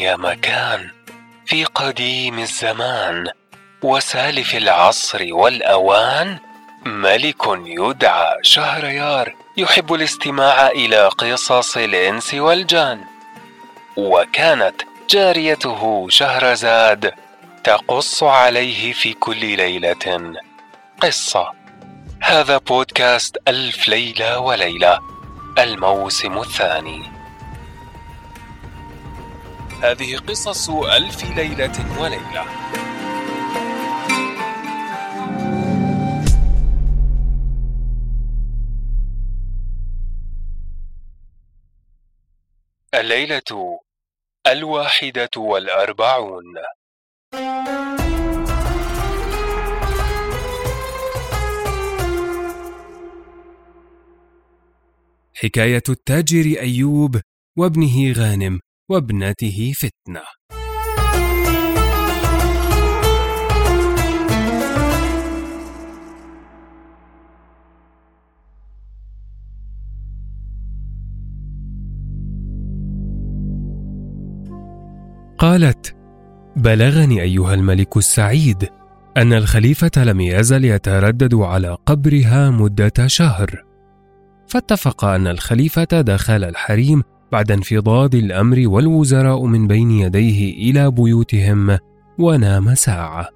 يا مكان في قديم الزمان وسالف العصر والأوان ملك يدعى شهريار يحب الاستماع إلى قصص الإنس والجان. وكانت جاريته شهرزاد تقص عليه في كل ليلة قصة. هذا بودكاست ألف ليلة وليلة الموسم الثاني. هذه قصص ألف ليلة وليلة. الليلة الواحدة والأربعون. حكاية التاجر أيوب وابنه غانم. وابنته فتنة. قالت بلغني أيها الملك السعيد أن الخليفة لم يزل يتردد على قبرها مدة شهر. فاتفق أن الخليفة دخل الحريم بعد انفضاض الأمر والوزراء من بين يديه إلى بيوتهم ونام ساعة.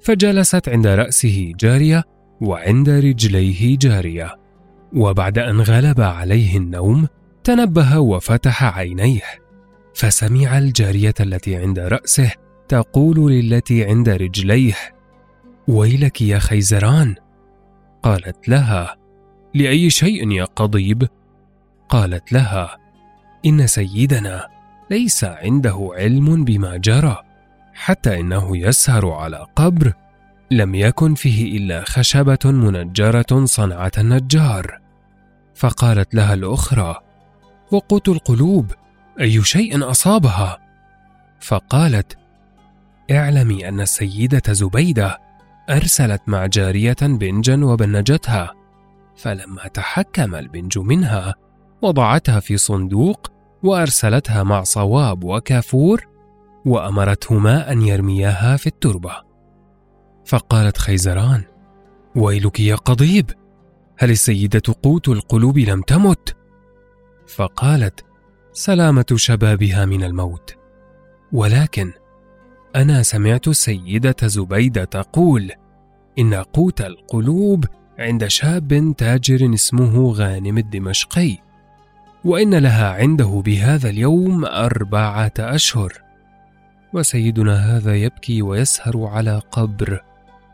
فجلست عند رأسه جارية وعند رجليه جارية. وبعد أن غلب عليه النوم تنبه وفتح عينيه. فسمع الجارية التي عند رأسه تقول للتي عند رجليه ويلك يا خيزران؟ قالت لها لأي شيء يا قضيب؟ قالت لها إن سيدنا ليس عنده علم بما جرى حتى إنه يسهر على قبر لم يكن فيه إلا خشبة منجرة صنعة النجار. فقالت لها الأخرى وقوت القلوب أي شيء أصابها؟ فقالت اعلمي أن السيدة زبيدة أرسلت مع جاريه بنجا وبنجتها فلما تحكم البنج منها. وضعتها في صندوق وأرسلتها مع صواب وكافور وأمرتهما أن يرمياها في التربة. فقالت خيزران ويلك يا قضيب هل السيدة قوت القلوب لم تمت؟ فقالت سلامة شبابها من الموت ولكن أنا سمعت السيدة زبيدة تقول إن قوت القلوب عند شاب تاجر اسمه غانم الدمشقي. وإن لها عنده بهذا اليوم أربعة أشهر. وسيدنا هذا يبكي ويسهر على قبر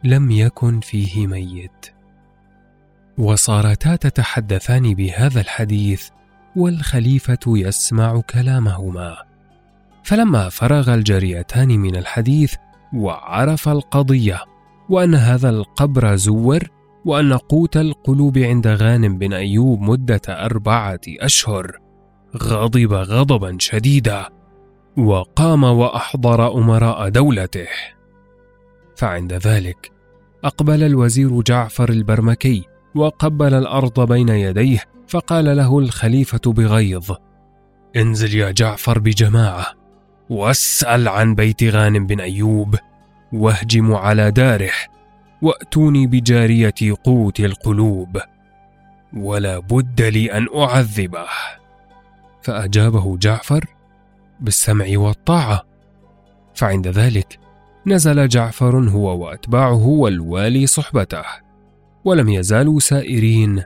لم يكن فيه ميت. وصارتا تتحدثان بهذا الحديث والخليفة يسمع كلامهما. فلما فرغ الجاريتان من الحديث وعرف القضية وأن هذا القبر زور وأن قوت القلوب عند غانم بن أيوب مدة أربعة أشهر غضب غضبا شديدا وقام وأحضر أمراء دولته. فعند ذلك أقبل الوزير جعفر البرمكي وقبل الأرض بين يديه فقال له الخليفة بغيظ انزل يا جعفر بجماعة واسأل عن بيت غانم بن أيوب واهجموا على داره وأتوني بجارية قوت القلوب ولا بد لي أن أعذبه. فأجابه جعفر بالسمع والطاعة. فعند ذلك نزل جعفر هو وأتباعه والوالي صحبته ولم يزالوا سائرين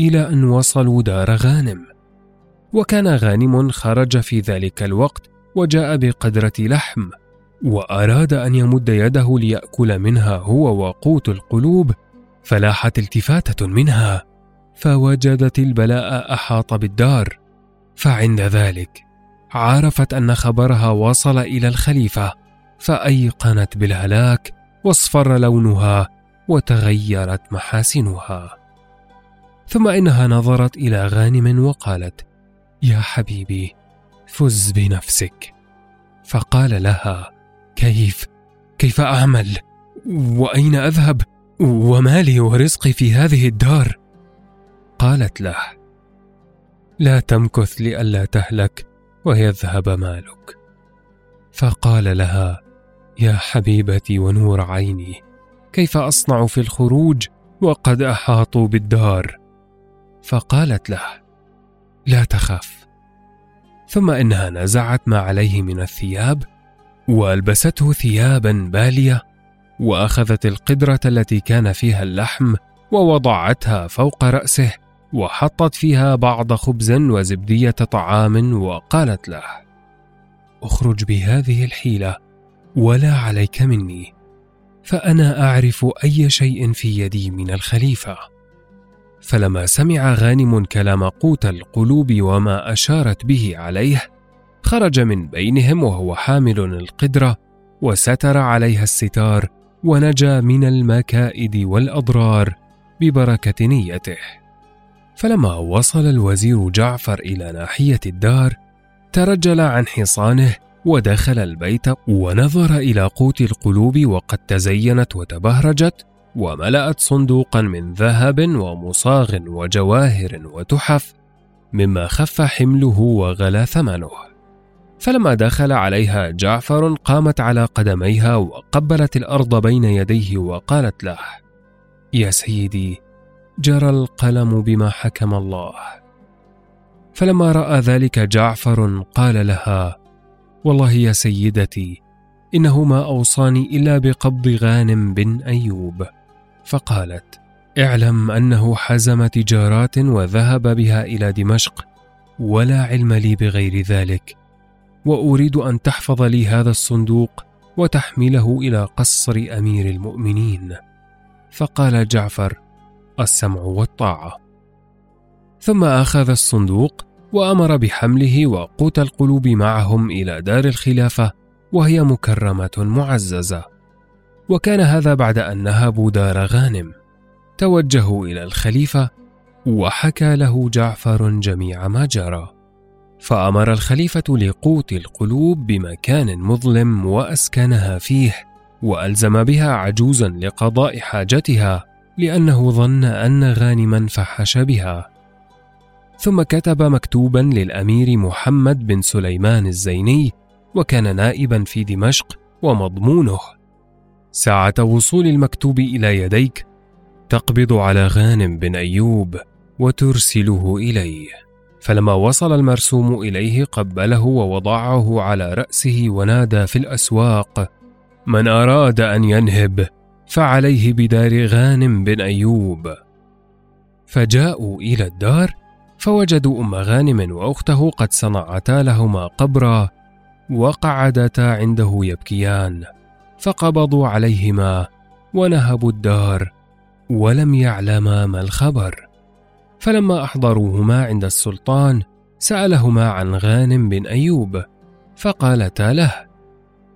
إلى أن وصلوا دار غانم. وكان غانم خرج في ذلك الوقت وجاء بقدرة لحم. وأراد أن يمد يده ليأكل منها هو وقوت القلوب فلاحت التفاتة منها فوجدت البلاء أحاط بالدار. فعند ذلك عرفت أن خبرها وصل إلى الخليفة فأيقنت بالهلاك واصفر لونها وتغيرت محاسنها. ثم إنها نظرت إلى غانم وقالت يا حبيبي فز بنفسك. فقال لها كيف؟ كيف أعمل؟ وأين أذهب؟ ومالي ورزقي في هذه الدار؟ قالت له لا تمكث لئلا تهلك ويذهب مالك. فقال لها يا حبيبتي ونور عيني كيف أصنع في الخروج وقد أحاطوا بالدار؟ فقالت له لا تخف ثم إنها نزعت ما عليه من الثياب والبسته ثيابا بالية وأخذت القدرة التي كان فيها اللحم ووضعتها فوق رأسه وحطت فيها بعض خبز وزبدية طعام وقالت له أخرج بهذه الحيلة ولا عليك مني فأنا أعرف أي شيء في يدي من الخليفة. فلما سمع غانم كلام قوت القلوب وما أشارت به عليه خرج من بينهم وهو حامل القدرة وستر عليها الستار ونجا من المكائد والأضرار ببركة نيته. فلما وصل الوزير جعفر إلى ناحية الدار ترجل عن حصانه ودخل البيت ونظر إلى قوت القلوب وقد تزينت وتبهرجت وملأت صندوقا من ذهب ومصاغ وجواهر وتحف مما خف حمله وغلا ثمنه. فلما دخل عليها جعفر قامت على قدميها وقبلت الأرض بين يديه وقالت له يا سيدي جرى القلم بما حكم الله. فلما رأى ذلك جعفر قال لها والله يا سيدتي إنه ما أوصاني إلا بقبض غانم بن أيوب. فقالت اعلم أنه حزم تجارات وذهب بها إلى دمشق ولا علم لي بغير ذلك. وأريد أن تحفظ لي هذا الصندوق وتحمله إلى قصر أمير المؤمنين. فقال جعفر السمع والطاعة. ثم أخذ الصندوق وأمر بحمله وقوت القلوب معهم إلى دار الخلافة وهي مكرمة معززة. وكان هذا بعد أن نهبوا دار غانم. توجهوا إلى الخليفة وحكى له جعفر جميع ما جرى. فأمر الخليفة لقوت القلوب بمكان مظلم وأسكنها فيه وألزم بها عجوزا لقضاء حاجتها لأنه ظن أن غانما فحش بها. ثم كتب مكتوبا للأمير محمد بن سليمان الزيني وكان نائبا في دمشق ومضمونه. ساعة وصول المكتوب إلى يديك تقبض على غانم بن أيوب وترسله إليه. فلما وصل المرسوم إليه قبله ووضعه على رأسه ونادى في الأسواق من أراد أن ينهب فعليه بدار غانم بن أيوب. فجاءوا إلى الدار فوجدوا أم غانم وأخته قد صنعتا لهما قبرا وقعدتا عنده يبكيان فقبضوا عليهما ونهبوا الدار ولم يعلما ما الخبر. فلما أحضروهما عند السلطان سألهما عن غانم بن أيوب فقالتا له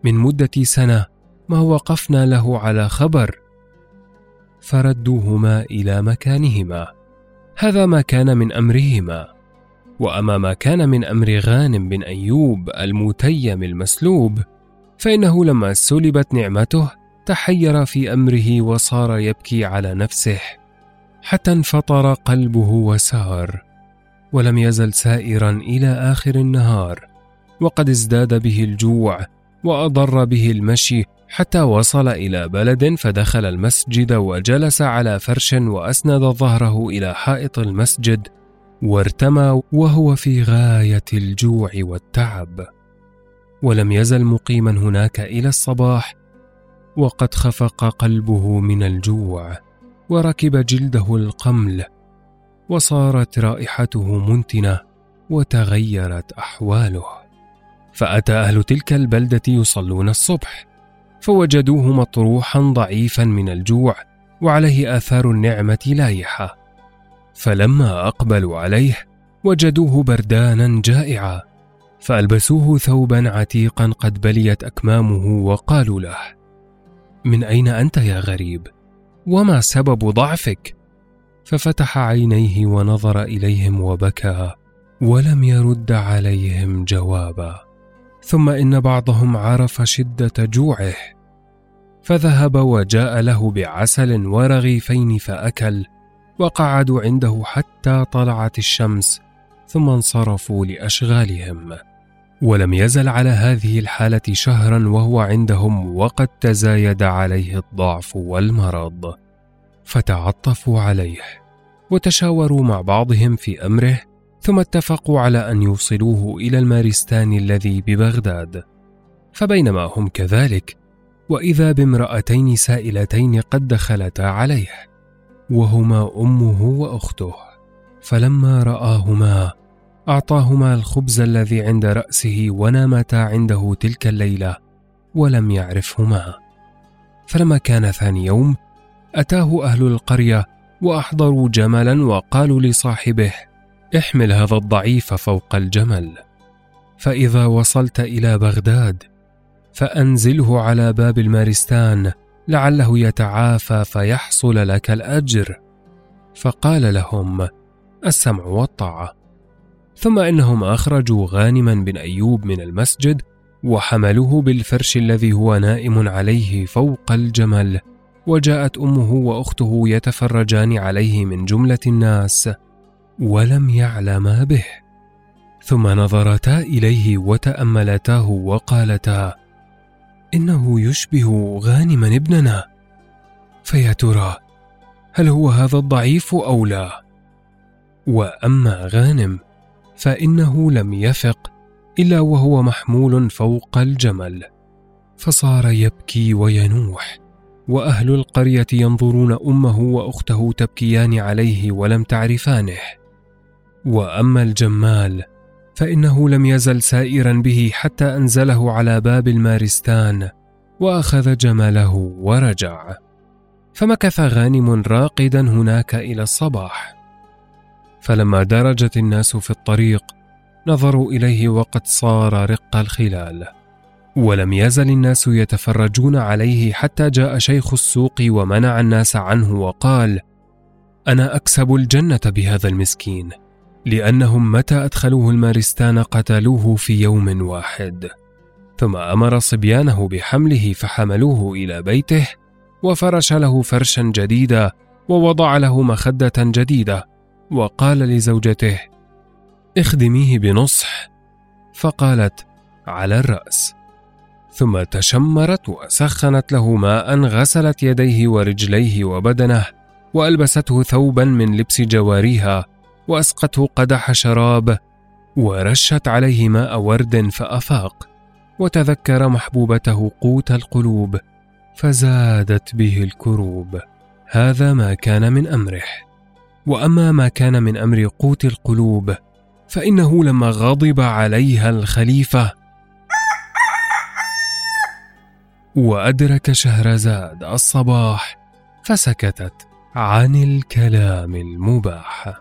من مدة سنة ما وقفنا له على خبر؟ فردوهما إلى مكانهما هذا ما كان من أمرهما وأما ما كان من أمر غانم بن أيوب المتيم المسلوب فإنه لما سلبت نعمته تحير في أمره وصار يبكي على نفسه. حتى انفطر قلبه وسار ولم يزل سائرا إلى آخر النهار وقد ازداد به الجوع وأضر به المشي حتى وصل إلى بلد فدخل المسجد وجلس على فرش وأسند ظهره إلى حائط المسجد وارتمى وهو في غاية الجوع والتعب. ولم يزل مقيما هناك إلى الصباح وقد خفق قلبه من الجوع. وركب جلده القمل وصارت رائحته منتنة وتغيرت احواله فأتى أهل تلك البلدة يصلون الصبح فوجدوه مطروحا ضعيفا من الجوع وعليه آثار النعمة لايحة. فلما أقبلوا عليه وجدوه بردانا جائعا فألبسوه ثوبا عتيقا قد بليت أكمامه وقالوا له من أين أنت يا غريب؟ وما سبب ضعفك؟ ففتح عينيه ونظر إليهم وبكى ولم يرد عليهم جوابا. ثم إن بعضهم عرف شدة جوعه فذهب وجاء له بعسل ورغيفين فأكل وقعدوا عنده حتى طلعت الشمس ثم انصرفوا لأشغالهم. ولم يزل على هذه الحالة شهرا وهو عندهم وقد تزايد عليه الضعف والمرض. فتعطفوا عليه وتشاوروا مع بعضهم في أمره ثم اتفقوا على أن يوصلوه إلى المارستان الذي ببغداد. فبينما هم كذلك وإذا بامرأتين سائلتين قد دخلتا عليه وهما أمه وأخته. فلما رآهما أعطاهما الخبز الذي عند رأسه ونامتا عنده تلك الليلة ولم يعرفهما. فلما كان ثاني يوم أتاه أهل القرية وأحضروا جملا وقالوا لصاحبه احمل هذا الضعيف فوق الجمل. فإذا وصلت إلى بغداد فأنزله على باب المارستان لعله يتعافى فيحصل لك الأجر. فقال لهم السمع والطاعة. ثم إنهم أخرجوا غانما بن أيوب من المسجد وحملوه بالفرش الذي هو نائم عليه فوق الجمل وجاءت أمه وأخته يتفرجان عليه من جملة الناس ولم يعلما به. ثم نظرتا إليه وتاملتاه وقالتا إنه يشبه غانما ابننا. فيا ترى هل هو هذا الضعيف أو لا؟ وأما غانم فإنه لم يفق إلا وهو محمول فوق الجمل. فصار يبكي وينوح وأهل القرية ينظرون أمه وأخته تبكيان عليه ولم تعرفانه. وأما الجمال فإنه لم يزل سائرا به حتى أنزله على باب المارستان وأخذ جمله ورجع. فمكث غانم راقدا هناك إلى الصباح. فلما درجت الناس في الطريق نظروا إليه وقد صار رق الخلال. ولم يزل الناس يتفرجون عليه حتى جاء شيخ السوق ومنع الناس عنه وقال أنا أكسب الجنة بهذا المسكين لأنهم متى أدخلوه المارستان قتلوه في يوم واحد. ثم أمر صبيانه بحمله فحملوه إلى بيته وفرش له فرشا جديدا ووضع له مخدة جديدة وقال لزوجته اخدميه بنصح. فقالت على الرأس. ثم تشمرت وسخنت له ماء غسلت يديه ورجليه وبدنه وألبسته ثوبا من لبس جواريها وأسقته قدح شراب ورشت عليه ماء ورد فأفاق وتذكر محبوبته قوت القلوب فزادت به الكروب. هذا ما كان من أمره. وأما ما كان من أمر قوت القلوب فإنه لما غضب عليها الخليفة وأدرك شهرزاد الصباح فسكتت عن الكلام المباح.